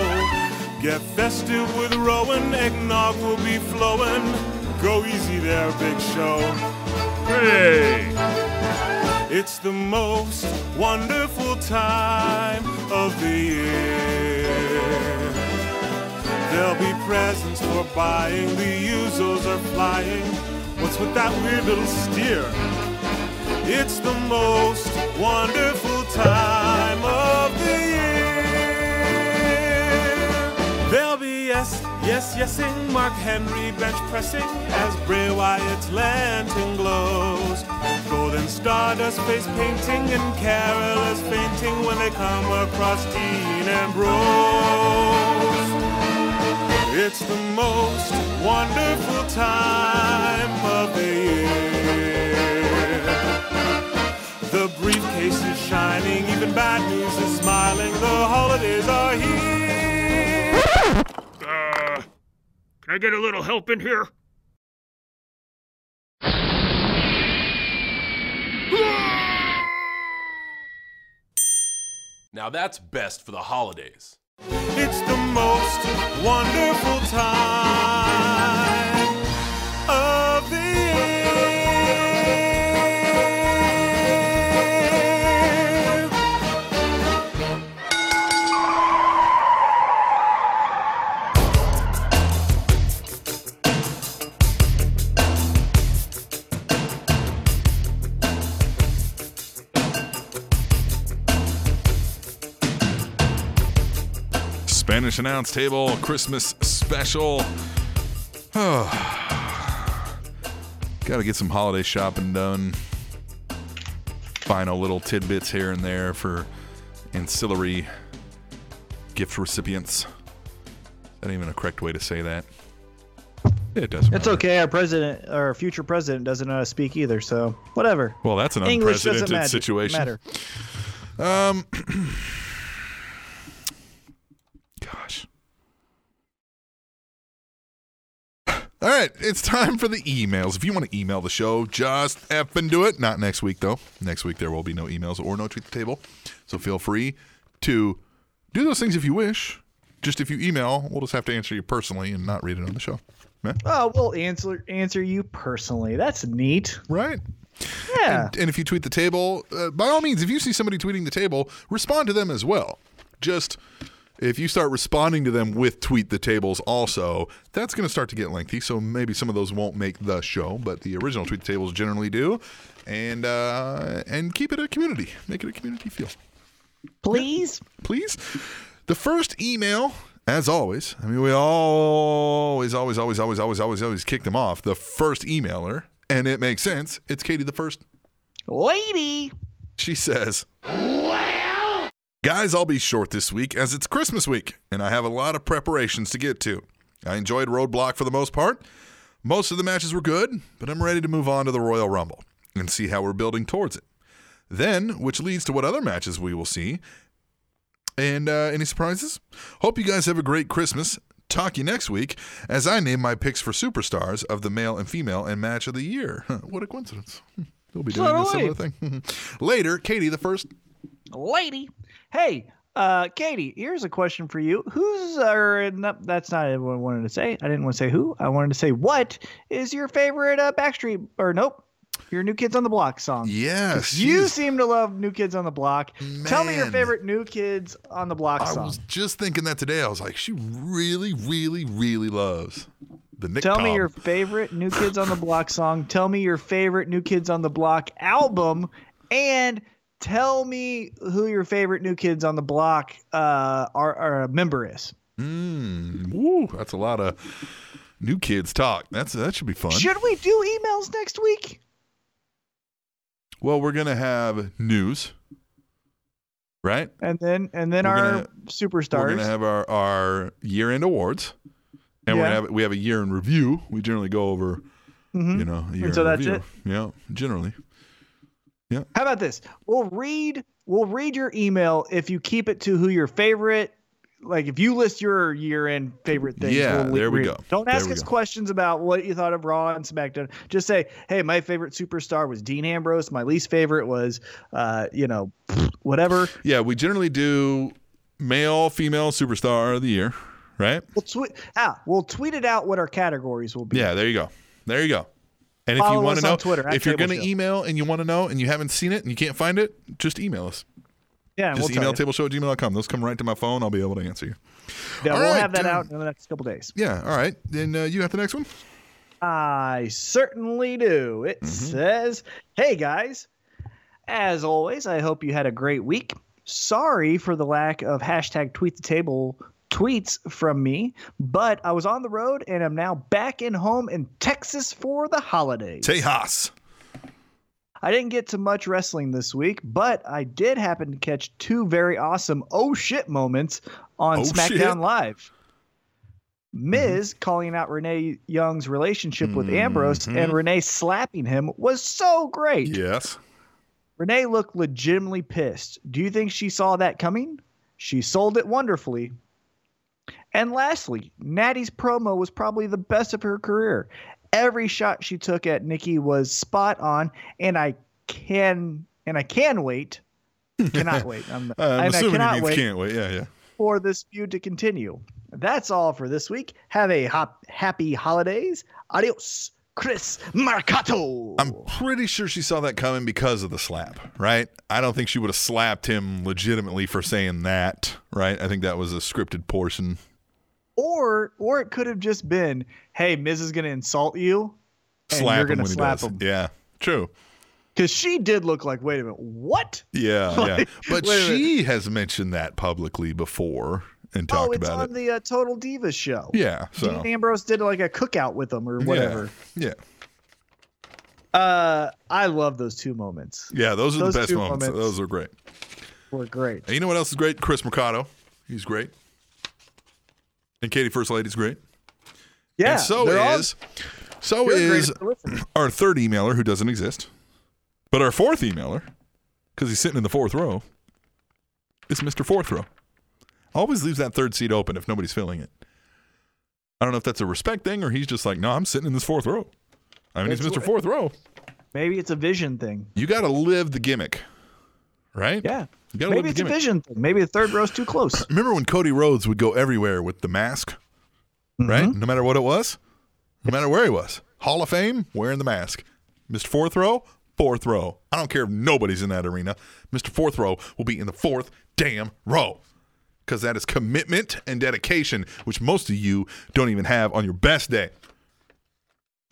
Get festive with Rowan, eggnog will be flowing. Go easy there, Big Show. Hey! It's the most wonderful time of the year. There'll be presents for buying, the usos are flying. What's with that weird little steer? It's the most wonderful time of the year. There'll be yes, yes, yesing, Mark Henry bench pressing as Bray Wyatt's lantern glows. Golden Stardust face painting and Carol is fainting when they come across Dean Ambrose. It's the most wonderful time of the year. The briefcase is shining, even bad news is smiling. The holidays are here. Uh, can I get a little help in here? Now that's best for the holidays. It's the most wonderful time Spanish Announce Table Christmas special. Oh, Got to get some holiday shopping done. Final little tidbits here and there for ancillary gift recipients. Is that even a correct way to say that. It doesn't. It's matter. okay. Our president, our future president, doesn't know how to speak either. So whatever. Well, that's an English doesn't unprecedented matter- situation. Matter. Um, gosh. All right, it's time for the emails. If you want to email the show, just effing do it. Not next week, though. Next week, there will be no emails or no tweet the table. So feel free to do those things if you wish. Just if you email, we'll just have to answer you personally and not read it on the show. Oh, we'll answer answer you personally. That's neat. Right. Yeah. And, and if you tweet the table, uh, by all means, if you see somebody tweeting the table, respond to them as well. Just if you start responding to them with tweet the tables also, that's going to start to get lengthy. So maybe some of those won't make the show, but the original tweet the tables generally do. And uh, and keep it a community. Make it a community feel. Please. Please. The first email, as always, I mean, we always, always, always, always, always, always, always kick them off. The first emailer, and it makes sense. It's Katie the first. Lady. She says, Guys, I'll be short this week as it's Christmas week, and I have a lot of preparations to get to. I enjoyed Roadblock for the most part. Most of the matches were good, but I'm ready to move on to the Royal Rumble and see how we're building towards it. Then, which leads to what other matches we will see. And uh, any surprises? Hope you guys have a great Christmas. Talk to you next week as I name my picks for superstars of the male and female and match of the year. Huh, what a coincidence. We'll be doing this similar thing. Later, Katie the first. Lady. Hey, uh, Katie, here's a question for you. Who's or no, that's not what I wanted to say. I didn't want to say who. I wanted to say what is your favorite uh, Backstreet or nope, your New Kids on the Block song? Yes. You she's- seem to love New Kids on the Block. Tell me your favorite New Kids on the Block I song. I was just thinking that today. I was like, she really, really, really loves the Nick Tell me your favorite New Kids on the Block song. Tell me your favorite New Kids on the Block album, and tell me who your favorite New Kids on the Block uh, are, are member is. Mm, woo, that's a lot of new kids talk. That's that should be fun. Should we do emails next week? Well, we're gonna have news, right? And then and then We're our gonna- superstars. We're gonna have our, our year end awards, and we're Yeah. gonna have we have a year in review. We generally go over, Mhm. you know, a year And so in that's review. it? Yeah, generally. Yeah. How about this? We'll read we'll read your email if you keep it to who your favorite like if you list your year end favorite things. Yeah, we'll there we read go. Don't ask us go. questions about what you thought of Raw and SmackDown. Just say, hey, my favorite superstar was Dean Ambrose. My least favorite was uh, you know, whatever. Yeah, we generally do male, female superstar of the year, right? We'll tweet ah, we'll tweet it out what our categories will be. Yeah, there you go. There you go. And if Follow you want to know, Twitter, if you're going to email and you want to know and you haven't seen it and you can't find it, just email us. Yeah, Just we'll email tableshow at gmail.com. Those come right to my phone. I'll be able to answer you. Yeah, All we'll right, have that uh, out in the next couple days. Yeah. All right. Then uh, you got the next one? I certainly do. It Mm-hmm. says, Hey guys, as always, I hope you had a great week. Sorry for the lack of hashtag tweet the table tweets from me, but I was on the road and I'm now back in home in Texas for the holidays. Tejas. I didn't get to much wrestling this week, but I did happen to catch two very awesome oh shit moments on Oh, SmackDown shit. Mm-hmm. Live. Miz calling out Renee Young's relationship with Ambrose and Renee slapping him was so great. Yes. Renee looked legitimately pissed. Do you think she saw that coming? She sold it wonderfully. And lastly, Natty's promo was probably the best of her career. Every shot she took at Nikki was spot on, and I can and I can wait. Cannot wait. I'm, Uh, I'm I assuming he cannot wait can't wait. Yeah, yeah. for this feud to continue. That's all for this week. Have a hop, happy holidays. Adios, Chris Marcato. I'm pretty sure she saw that coming because of the slap, right? I don't think she would have slapped him legitimately for saying that, right? I think that was a scripted portion. Or or it could have just been, hey, Miz is gonna insult you, and slap you're him gonna when slap he does. him. Yeah, true. Because she did look like, wait a minute, what? Yeah, yeah. But wait a minute. she has mentioned that publicly before and talked oh, it's about on it. the uh, Total Divas show. Yeah, so Dean Ambrose did like a cookout with them or whatever. Yeah, Uh, I love those two moments. yeah. Those are Those the best moments. moments. Those are great. Were great. And you know what else is great? Chris Mercado. He's great. And Katie First Lady's great. Yeah. and so they're all- is so is if they're listening. our third emailer who doesn't exist. But our fourth emailer, because he's sitting in the fourth row, is Mr. Fourth Row. Always leaves that third seat open if nobody's filling it. I don't know if that's a respect thing or he's just like, no, I'm sitting in this fourth row. I mean, he's Mr. Fourth Row. Maybe it's a vision thing. You got to live the gimmick, right? Yeah. You got to Maybe the it's a vision thing. Maybe the third row's too close. Remember when Cody Rhodes would go everywhere with the mask, right? Mm-hmm. No matter what it was, no matter where he was. Hall of Fame, wearing the mask. Mr. Fourth Row, fourth row. I don't care if nobody's in that arena. Mr. Fourth Row will be in the fourth damn row. Because that is commitment and dedication, which most of you don't even have on your best day.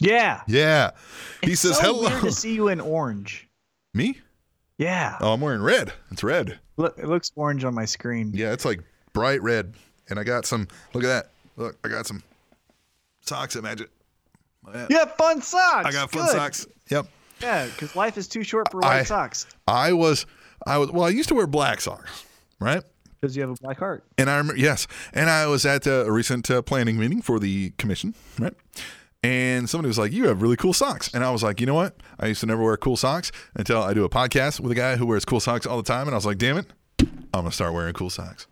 Yeah. Yeah. He says, so hello. Weird to see you in orange. Me? Yeah. Oh, I'm wearing red. It's red. Look, it looks orange on my screen. Yeah, it's like bright red, and I got some. Look at that. Look, I got some socks at Magic. Yeah. You have fun socks. I got fun Good. socks. Yep. Yeah, because life is too short for white I- socks. I was, I was. Well, I used to wear black socks, right? Because you have a black heart. And I remember, yes, and I was at a recent uh, planning meeting for the commission, right? And somebody was like, "You have really cool socks," and I was like, "You know what? I used to never wear cool socks until I do a podcast with a guy who wears cool socks all the time." And I was like, "Damn it, I'm gonna start wearing cool socks."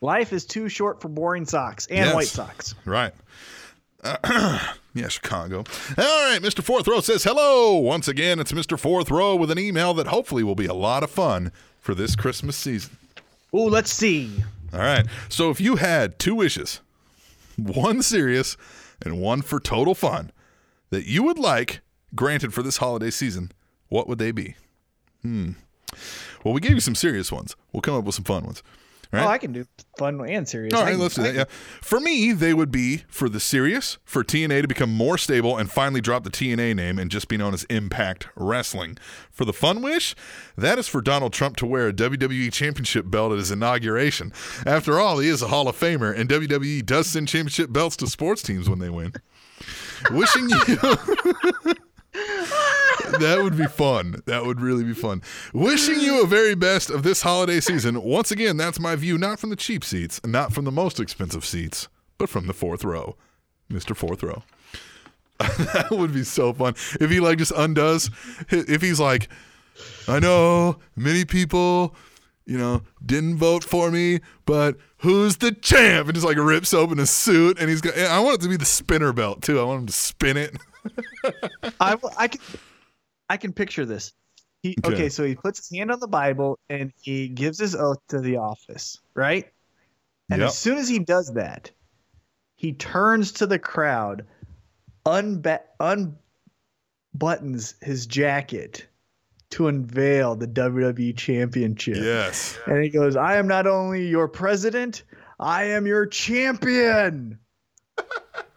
Life is too short for boring socks and Yes. white socks. Right. yeah, Chicago. All right, Mr. Fourth Row says hello. Once again, it's Mr. Fourth Row with an email that hopefully will be a lot of fun for this Christmas season. Ooh, let's see. All right. So if you had two wishes, one serious and one for total fun, that you would like granted for this holiday season, what would they be? Hmm. Well, we gave you some serious ones. We'll come up with some fun ones. All right. Oh, I can do fun and serious. All I right, can- let's do I that. Yeah. For me, they would be for the serious, for TNA to become more stable and finally drop the TNA name and just be known as Impact Wrestling. For the fun wish, that is for Donald Trump to wear a WWE Championship belt at his inauguration. After all, he is a Hall of Famer, and WWE does send championship belts to sports teams when they win. Wishing you. that would be fun. That would really be fun. Wishing you a very best of this holiday season. Once again, that's my view, not from the cheap seats, not from the most expensive seats, but from the fourth row. Mr. Fourth Row. that would be so fun. If he like just undoes, if he's like, I know many people, you know, didn't vote for me, but who's the champ? And just like rips open a suit and he's got, I want it to be the spinner belt too. I want him to spin it. I, I can I can picture this. He, Okay. okay. so he puts his hand on the Bible and he gives his oath to the office, right? And Yep. as soon as he does that, he turns to the crowd, unba- unbuttons his jacket to unveil the WWE Championship. Yes. And he goes, I am not only your president, I am your champion.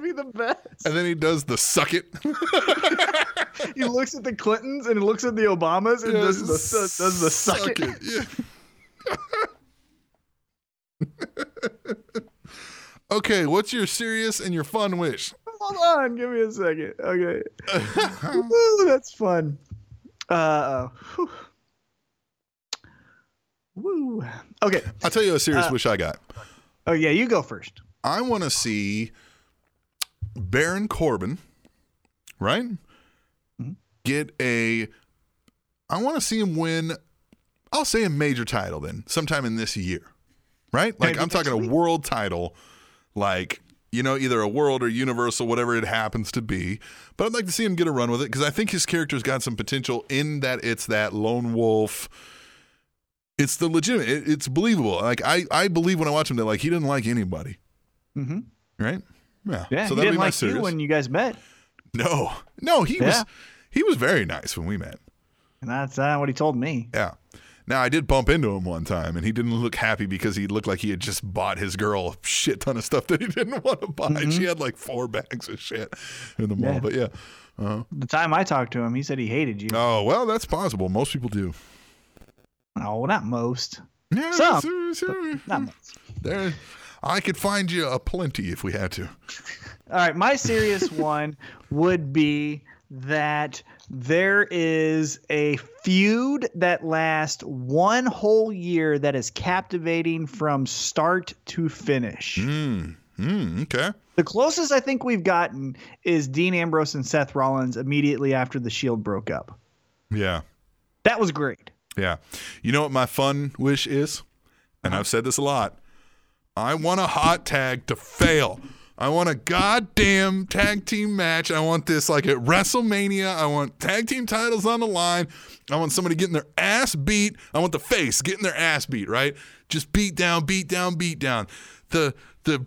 would be the best. And then he does the suck it. He looks at the Clintons and he looks at the Obamas and does, the, does the suck, it. Yeah. okay, what's your serious and your fun wish? Hold on, give me a second. Okay. Ooh, that's fun. Uh whew. Woo. Okay. I'll tell you a serious Uh, wish I got. Oh yeah, you go first. I want to see Baron Corbin, right? Get a. I want to see him win. I'll say a major title then, sometime in this year, right? Like I'm talking a world title, like you know, either a world or universal, whatever it happens to be. But I'd like to see him get a run with it because I think his character's got some potential in that it's that lone wolf. It's the legitimate. It, it's believable. Like I, I believe when I watch him that like he didn't like anybody, Mm-hmm. right? Yeah. Yeah, So he didn't like you when you guys met, No, no, he Yeah. was he was very nice when we met. and that's uh, what he told me. Yeah. Now I did bump into him one time, and he didn't look happy because he looked like he had just bought his girl a shit ton of stuff that he didn't want to buy. She had like four bags of shit in the mall. Mm-hmm. Yeah. But yeah. Uh, The time I talked to him, he said he hated you. oh well, that's possible. Most people do. No, not most. Yeah, Some, sure, sure. Not most. There, I could find you a plenty if we had to. All right, my serious one would be that there is a feud that lasts one whole year that is captivating from start to finish. Hmm. Hmm. Okay. The closest I think we've gotten is Dean Ambrose and Seth Rollins immediately after the Shield broke up. Yeah. That was great. Yeah. You know what my fun wish is? And I've said this a lot. I want a hot tag to fail. I want a goddamn tag team match. I want this like at WrestleMania. I want tag team titles on the line. I want somebody getting their ass beat. I want the face getting their ass beat, right? Just beat down, beat down, beat down. The the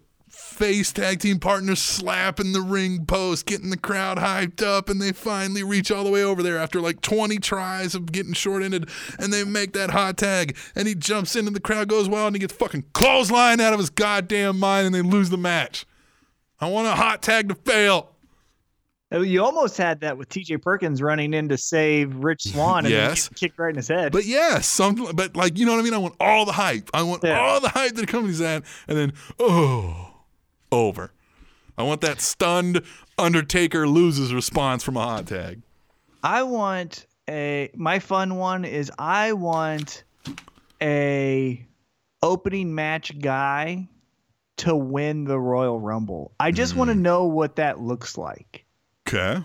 face tag team partners slapping the ring post, getting the crowd hyped up, and they finally reach all the way over there after like 20 tries of getting short ended, and they make that hot tag, and he jumps in, and the crowd goes wild, and he gets fucking clothesline out of his goddamn mind, and they lose the match. I want a hot tag to fail. Uh, You almost had that with T.J. Perkins running in to save Rich Swann and then Yes. kicked right in his head. But yeah, something. But like, you know what I mean? I want all the hype. I want Yeah. all the hype that the company's at, and then oh, over. I want that stunned Undertaker loses response from a hot tag. I want a my fun one is I want a opening match guy to win the Royal Rumble. I just want to mm. know what that looks like. Okay.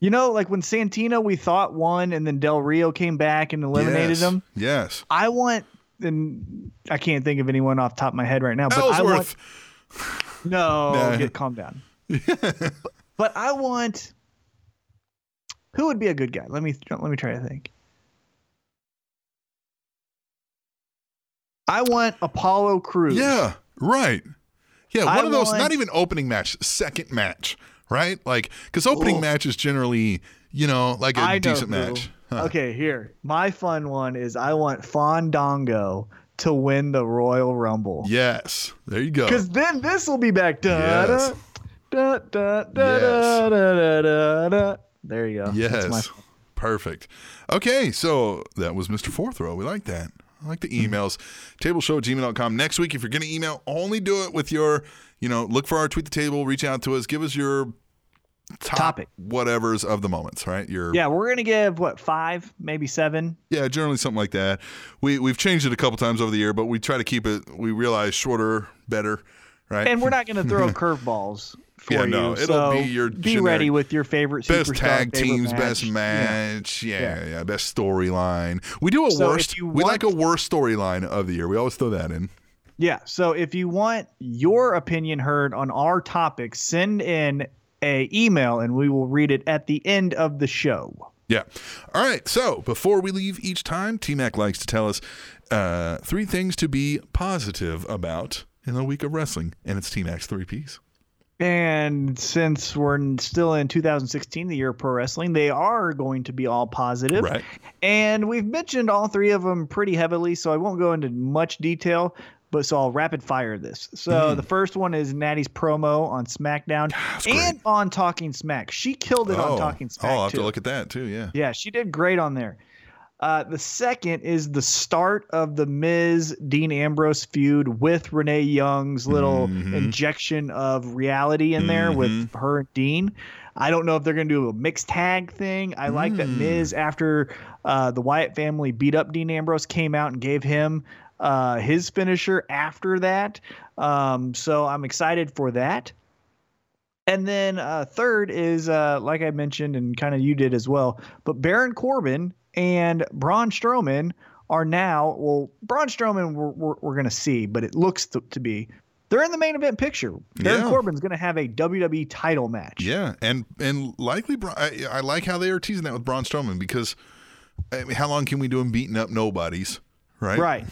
You know, like when Santino we thought won and then Del Rio came back and eliminated yes. him. Yes. I want and I can't think of anyone off the top of my head right now, but I want Ellsworth. No, Nah. get calm down. but, I want who would be a good guy? Let me let me try to think. I want Apollo Crews. Yeah. Right. Yeah. One I of those. want- Not even opening match. Second match. Right. Like because opening Ooh. match is generally you know like a I decent match. Huh. Okay, here. My fun one is I want Fandango to win the Royal Rumble. Yes. There you go. Because then this will be back. Da, Yes. da, da, da, Yes. da, da, da, da. There you go. Yes. Perfect. Okay, so that was Mr. Fourth Row. We like that. I like the Mm-hmm. emails. Tableshow at gmail.com. Next week, if you're going to email, only do it with your, you know, look for our tweet the table, reach out to us, give us your top Topic. whatevers of the moments, right? Your Yeah, we're gonna give what five, maybe seven. yeah, generally something like that. We we've changed it a couple times over the year, but we try to keep it. We realize shorter, better, right? And we're not gonna throw curveballs for Yeah, you. no, it'll so be your be generic ready with your favorite best tag teams, match. best match, yeah, yeah, Yeah. best storyline. We do a So worst. We like a worst storyline of the year. We always throw that in. Yeah. So if you want your opinion heard on our topic, send in a email and we will read it at the end of the show. Yeah. All right. So before we leave each time, T Mac likes to tell us uh, three things to be positive about in the week of wrestling, and it's T Mac's three Ps. And since we're still in 2016, the year of pro wrestling, they are going to be all positive. Right. And we've mentioned all three of them pretty heavily, so I won't go into much detail. But so I'll rapid fire this. So Mm-hmm. the first one is Natty's promo on SmackDown and on Talking Smack. She killed it oh, on Talking Smack. oh, I'll have too. to look at that too. Yeah. Yeah, she did great on there. Uh, the second is the start of the Miz Dean Ambrose feud with Renee Young's little Mm-hmm. injection of reality in there with her and Dean. I don't know if they're going to do a mixed tag thing. I like that Mm. Miz, after uh, the Wyatt family beat up Dean Ambrose, came out and gave him uh, his finisher after that. Um, so I'm excited for that. And then uh, third is, uh, like I mentioned, and kind of you did as well, but Baron Corbin and Braun Strowman are now, well, Braun Strowman we're, we're, we're going to see, but it looks to, to be, they're in the main event picture. Baron Yeah. Corbin's going to have a WWE title match. Yeah, and and likely, Bra- I, I like how they are teasing that with Braun Strowman because I mean, how long can we do him beating up nobodies, right? Right.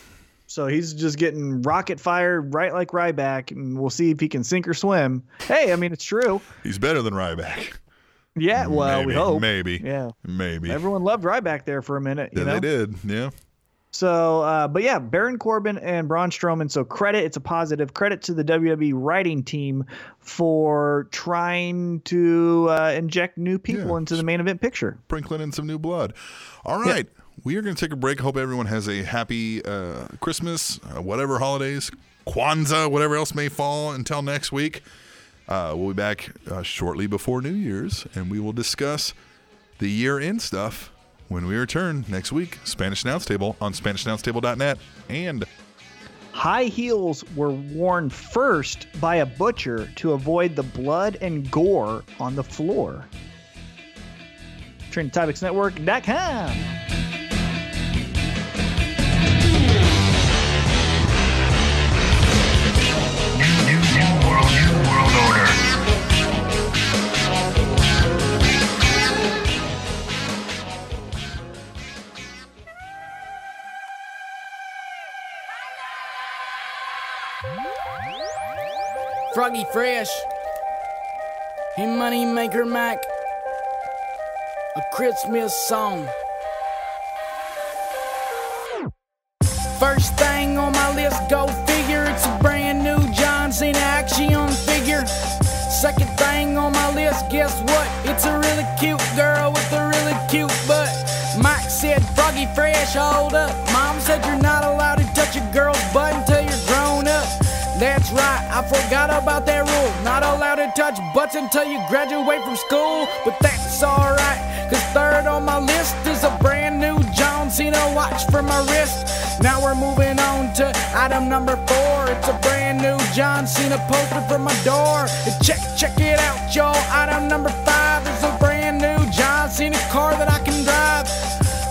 So he's just getting rocket fired right like Ryback, and we'll see if he can sink or swim. Hey, I mean, it's true. He's better than Ryback. Yeah, well, maybe, we hope. Maybe. Yeah. Maybe. Everyone loved Ryback there for a minute. You yeah, know? they did. Yeah. So, uh, but yeah, Baron Corbin and Braun Strowman. So credit, it's a positive credit to the WWE writing team for trying to uh, inject new people Yeah. into the main event picture. sprinkling in some new blood. All right. We are going to take a break. Hope everyone has a happy uh, Christmas, uh, whatever holidays, Kwanzaa, whatever else may fall until next week. Uh, we'll be back uh, shortly before New Year's, and we will discuss the year end stuff when we return next week. Spanish Announce Table on SpanishAnnounceTable.net and High heels were worn first by a butcher to avoid the blood and gore on the floor. TrendTopicsNetwork.com. Froggy Fresh. Hey, Money Maker Mac. A Christmas song. First thing on my list, go figure. It's a brand new John Cena action figure. Second thing on my list, list, guess what? It's a really cute girl with a really cute butt. Mike said, Froggy Fresh, hold up. Mom said you're not allowed to touch a girl's butt That's right, I forgot about that rule. Not allowed to touch butts until you graduate from school. But that's alright, cause third on my list is a brand new John Cena watch for my wrist. Now we're moving on to item number four. It's a brand new John Cena poster for my door. And Check, check it out, y'all. Item number five is a brand new John Cena car that I can drive.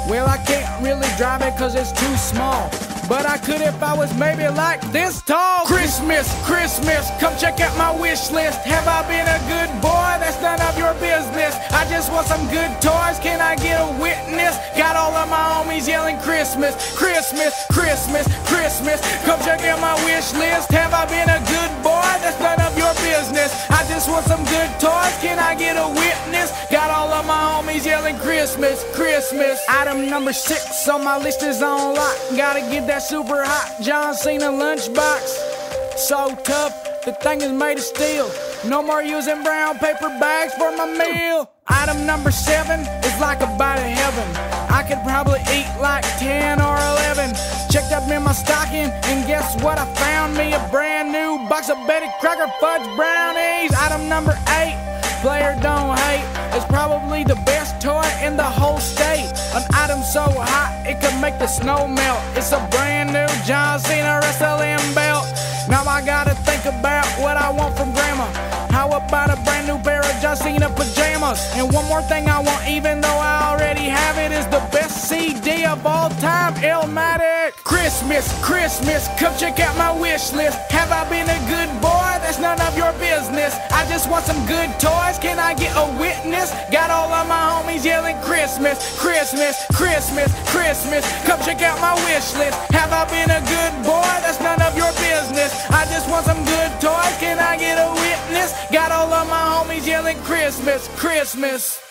Well, I can't really drive it cause it's too small. But I could if I was maybe like this tall. Christmas, Christmas, come check out my wish list. Have I been a good boy? That's none of your business. I just want some good toys. Can I get a witness? Got all of my homies yelling Christmas, Christmas, Christmas, Christmas. Come check out my wish list. Have I been a good boy? That's none of your business. I just want some good toys. Can I get a witness? Got all of my homies yelling Christmas, Christmas. Item number six on my list is on lock. Gotta get that super hot John Cena lunchbox. So tough, the thing is made of steel. No more using brown paper bags for my meal. Item number seven is like a bite of heaven. I could probably eat like 10 or 11. Checked up in my stocking, and guess what? I found me a brand new box of Betty Crocker Fudge Brownies. Item number eight, player don't hate. It's probably the best toy in the whole state. An item so hot it could make the snow melt. It's a brand new John Cena wrestling belt. Now I gotta think about what I want from grandma. How about a brand new pair of John Cena pajamas? And one more thing I want, even though I already have it, is the best CD of all time, Illmatic. Christmas, Christmas, come check out my wish list. Have I been a good boy? That's none of your business. I just want some good toys. Can I get a witness? Got all of my homies yelling Christmas, Christmas, Christmas, Christmas. Come check out my wish list. Have I been a good boy? That's none of your business. I just want some good toys. Can I get a witness? Got all of my homies yelling Christmas, Christmas.